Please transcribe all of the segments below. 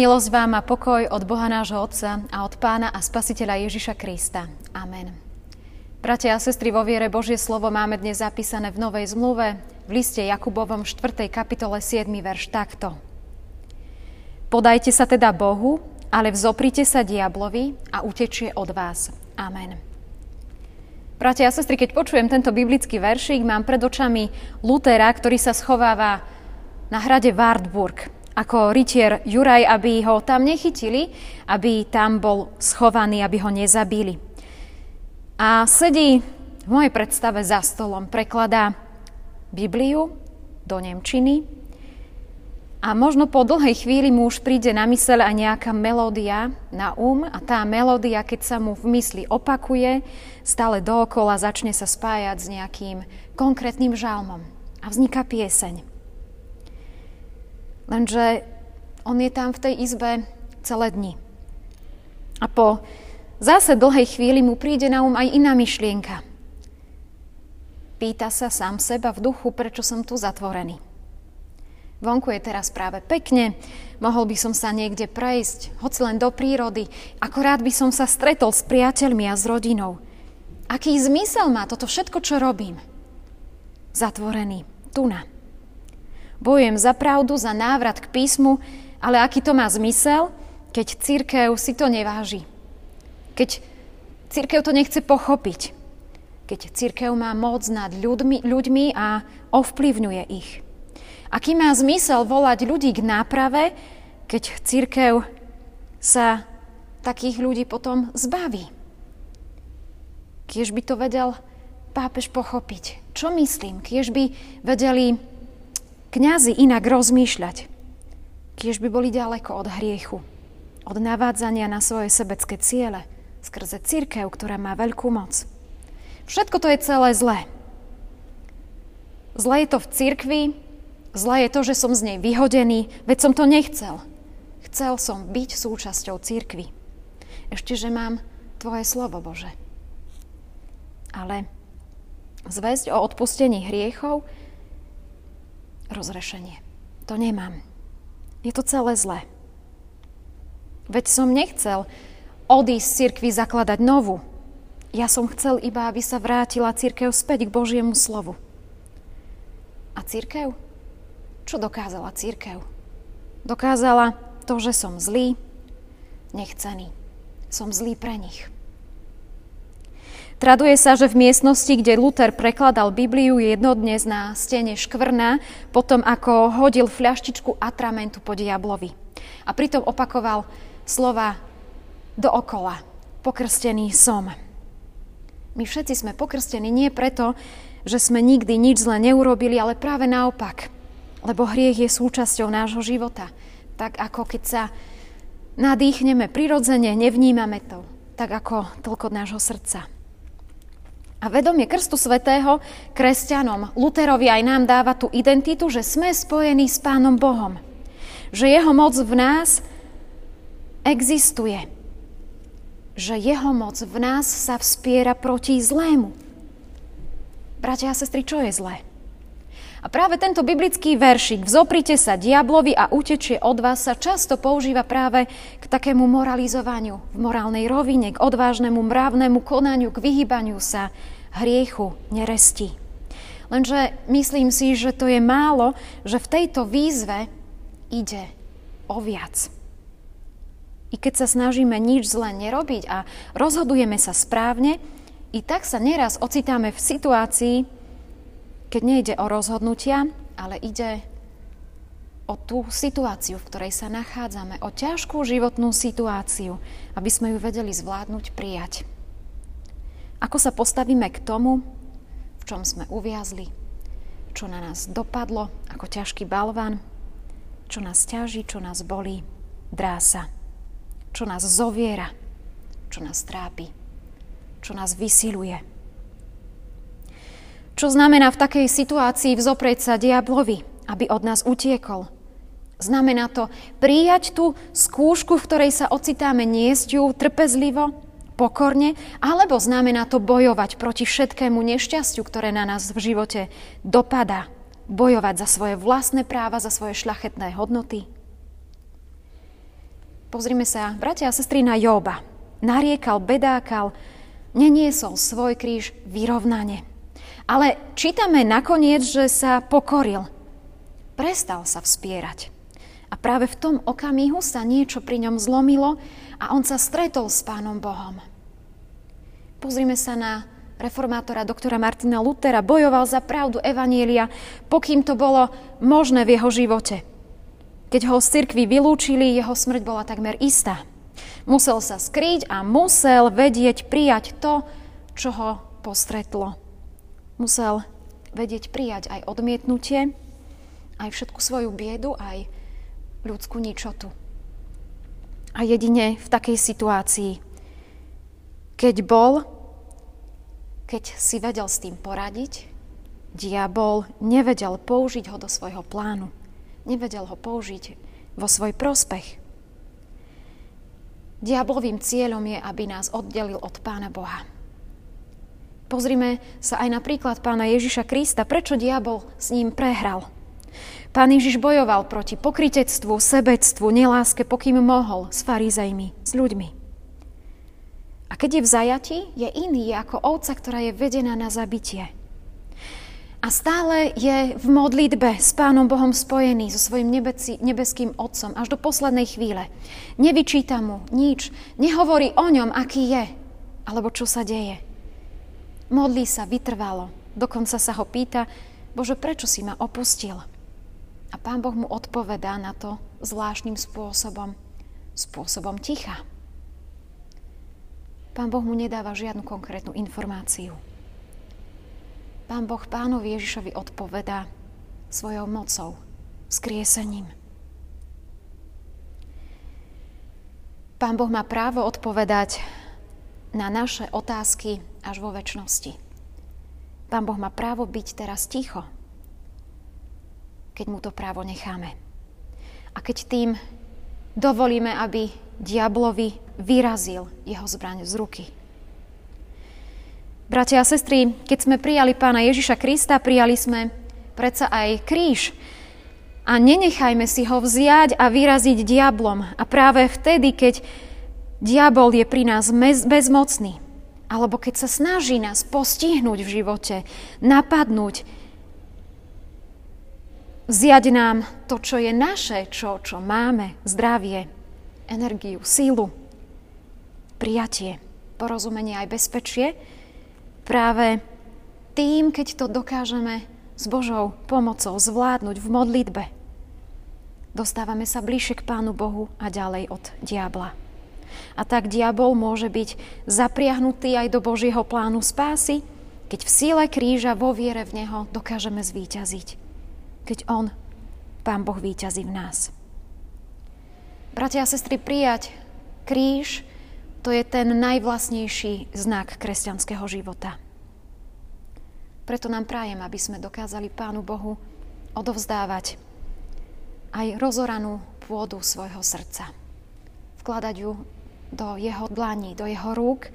Milosť vám a pokoj od Boha nášho Otca a od Pána a Spasiteľa Ježiša Krista. Amen. Bratia a sestry, vo viere Božie slovo máme dnes zapísané v Novej zmluve v liste Jakubovom 4. kapitole 7. verš takto. Podajte sa teda Bohu, ale vzoprite sa diablovi a utečie od vás. Amen. Bratia a sestry, keď počujem tento biblický veršík, mám pred očami Lutera, ktorý sa schováva na hrade Wartburg ako rytier Juraj, aby ho tam nechytili, aby tam bol schovaný, aby ho nezabili. A sedí v mojej predstave za stolom, prekladá Bibliu do Nemčiny a možno po dlhej chvíli mu už príde na myseľ aj nejaká melódia na um a tá melódia, keď sa mu v mysli opakuje, stále dookola začne sa spájať s nejakým konkrétnym žalmom a vzniká pieseň. Lenže on je tam v tej izbe celé dni. A po zase dlhej chvíli mu príde na um aj iná myšlienka. Pýta sa sám seba v duchu, prečo som tu zatvorený. Vonku je teraz práve pekne, mohol by som sa niekde prejsť, hoci len do prírody, akorát by som sa stretol s priateľmi a s rodinou. Aký zmysel má toto všetko, čo robím? Zatvorený, tu na. Bojujem za pravdu, za návrat k písmu, ale aký to má zmysel, keď církev si to neváži. Keď církev to nechce pochopiť. Keď církev má moc nad ľuďmi, ľuďmi a ovplyvňuje ich. Aký má zmysel volať ľudí k náprave, keď církev sa takých ľudí potom zbaví. Kiež by to vedel pápež pochopiť. Čo myslím? Kiež by vedeli kňazi inak rozmýšľať, kiež by boli ďaleko od hriechu, od navádzania na svoje sebecké ciele, skrze církev, ktorá má veľkú moc. Všetko to je celé zlé. Zlé je to v cirkvi, zlé je to, že som z nej vyhodený, veď som to nechcel. Chcel som byť súčasťou církvy. Ešte, že mám Tvoje slovo, Bože. Ale zväzť o odpustení hriechov rozrešenie. To nemám. Je to celé zlé. Veď som nechcel odísť z cirkvi zakladať novú. Ja som chcel iba, aby sa vrátila církev späť k Božiemu slovu. A církev? Čo dokázala církev? Dokázala to, že som zlý, nechcený. Som zlý pre nich. Traduje sa, že v miestnosti, kde Luther prekladal Bibliu, jedno dnes na stene škvrna, potom ako hodil fľaštičku atramentu po diablovi. A pritom opakoval slova dookola. Pokrstený som. My všetci sme pokrstení nie preto, že sme nikdy nič zle neurobili, ale práve naopak. Lebo hriech je súčasťou nášho života. Tak ako keď sa nadýchneme prirodzene, nevnímame to. Tak ako toľko nášho srdca. A vedomie Krstu Svetého kresťanom, Luterovi aj nám dáva tú identitu, že sme spojení s Pánom Bohom. Že Jeho moc v nás existuje. Že Jeho moc v nás sa vspiera proti zlému. Bratia a sestry, čo je zlé? A práve tento biblický veršik Vzoprite sa diablovi a utečie od vás sa často používa práve k takému moralizovaniu v morálnej rovine, k odvážnemu mravnému konaniu, k vyhýbaniu sa hriechu, neresti. Lenže myslím si, že to je málo, že v tejto výzve ide o viac. I keď sa snažíme nič zle nerobiť a rozhodujeme sa správne, i tak sa neraz ocitáme v situácii, keď nejde o rozhodnutia, ale ide o tú situáciu, v ktorej sa nachádzame, o ťažkú životnú situáciu, aby sme ju vedeli zvládnuť, prijať. Ako sa postavíme k tomu, v čom sme uviazli, čo na nás dopadlo ako ťažký balvan, čo nás ťaží, čo nás bolí, drása, čo nás zoviera, čo nás trápi, čo nás vysiluje. Čo znamená v takej situácii vzoprieť sa diablovi, aby od nás utiekol? Znamená to prijať tú skúšku, v ktorej sa ocitáme, niesť ju trpezlivo, pokorne, alebo znamená to bojovať proti všetkému nešťastiu, ktoré na nás v živote dopadá. Bojovať za svoje vlastné práva, za svoje šľachetné hodnoty. Pozrime sa, bratia a sestry, na Joba. Nariekal, bedákal, neniesol svoj kríž vyrovnane. Ale čítame nakoniec, že sa pokoril. Prestal sa vspierať. A práve v tom okamihu sa niečo pri ňom zlomilo a on sa stretol s Pánom Bohom. Pozrime sa na reformátora doktora Martina Lutera. Bojoval za pravdu Evanielia, pokým to bolo možné v jeho živote. Keď ho z cirkvi vylúčili, jeho smrť bola takmer istá. Musel sa skryť a musel vedieť prijať to, čo ho postretlo. Musel vedieť prijať aj odmietnutie, aj všetku svoju biedu, aj ľudskú ničotu. A jedine v takej situácii, keď bol, keď si vedel s tým poradiť, diabol nevedel použiť ho do svojho plánu. Nevedel ho použiť vo svoj prospech. Diablovým cieľom je, aby nás oddelil od Pána Boha. Pozrime sa aj na príklad pána Ježiša Krista, prečo diabol s ním prehral. Pán Ježiš bojoval proti pokritectvu, sebectvu, neláske, pokým mohol, s farizejmi, s ľuďmi. A keď je v zajati, je iný, ako ovca, ktorá je vedená na zabitie. A stále je v modlitbe s Pánom Bohom spojený, so svojim nebeci, nebeským Otcom až do poslednej chvíle. Nevyčíta mu nič, nehovorí o ňom, aký je, alebo čo sa deje. Modlí sa vytrvalo, dokonca sa ho pýta, Bože, prečo si ma opustil? A pán Boh mu odpovedá na to zvláštnym spôsobom, spôsobom ticha. Pán Boh mu nedáva žiadnu konkrétnu informáciu. Pán Boh pánovi Ježišovi odpovedá svojou mocou, skriesením. Pán Boh má právo odpovedať na naše otázky až vo väčšnosti. Pán Boh má právo byť teraz ticho keď mu to právo necháme. A keď tým dovolíme, aby diablovi vyrazil jeho zbraň z ruky. Bratia a sestry, keď sme prijali pána Ježiša Krista, prijali sme predsa aj kríž. A nenechajme si ho vziať a vyraziť diablom. A práve vtedy, keď diabol je pri nás bezmocný, alebo keď sa snaží nás postihnúť v živote, napadnúť, Vziať nám to, čo je naše, čo, čo máme, zdravie, energiu, sílu, prijatie, porozumenie aj bezpečie, práve tým, keď to dokážeme s Božou pomocou zvládnuť v modlitbe, dostávame sa bližšie k Pánu Bohu a ďalej od diabla. A tak diabol môže byť zapriahnutý aj do Božieho plánu spásy, keď v síle kríža vo viere v Neho dokážeme zvíťaziť keď On, Pán Boh, víťazí v nás. Bratia a sestry, prijať kríž, to je ten najvlastnejší znak kresťanského života. Preto nám prajem, aby sme dokázali Pánu Bohu odovzdávať aj rozoranú pôdu svojho srdca. Vkladať ju do jeho dlaní, do jeho rúk,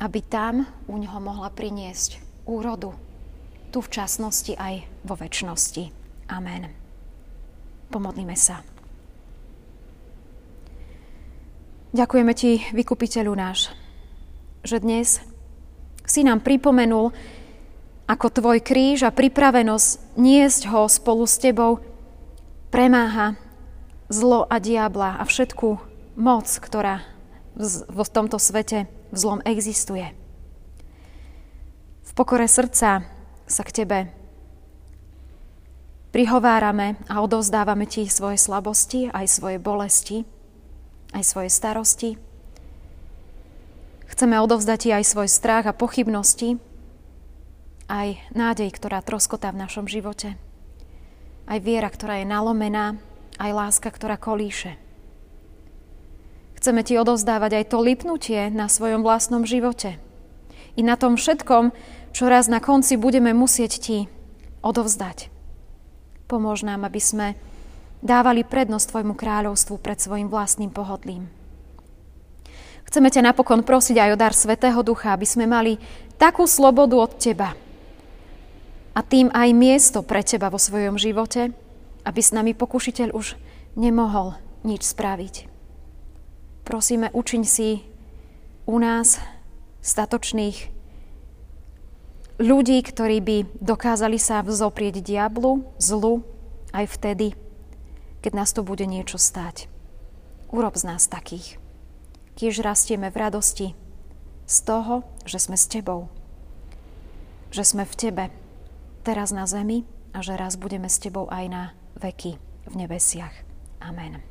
aby tam u neho mohla priniesť úrodu, tu v časnosti aj vo väčšnosti. Amen. Pomodlíme sa. Ďakujeme Ti, vykupiteľu náš, že dnes si nám pripomenul, ako Tvoj kríž a pripravenosť niesť ho spolu s Tebou premáha zlo a diabla a všetku moc, ktorá v tomto svete v zlom existuje. V pokore srdca sa k Tebe prihovárame a odovzdávame Ti svoje slabosti, aj svoje bolesti, aj svoje starosti. Chceme odovzdať Ti aj svoj strach a pochybnosti, aj nádej, ktorá troskotá v našom živote, aj viera, ktorá je nalomená, aj láska, ktorá kolíše. Chceme Ti odovzdávať aj to lipnutie na svojom vlastnom živote. I na tom všetkom, čo raz na konci budeme musieť ti odovzdať. Pomôž nám, aby sme dávali prednosť Tvojmu kráľovstvu pred svojim vlastným pohodlím. Chceme ťa napokon prosiť aj o dar Svetého Ducha, aby sme mali takú slobodu od Teba a tým aj miesto pre Teba vo svojom živote, aby s nami pokušiteľ už nemohol nič spraviť. Prosíme, učiň si u nás statočných ľudí, ktorí by dokázali sa vzoprieť diablu, zlu, aj vtedy, keď nás to bude niečo stáť. Urob z nás takých. Kiež rastieme v radosti z toho, že sme s Tebou. Že sme v Tebe, teraz na zemi a že raz budeme s Tebou aj na veky v nebesiach. Amen.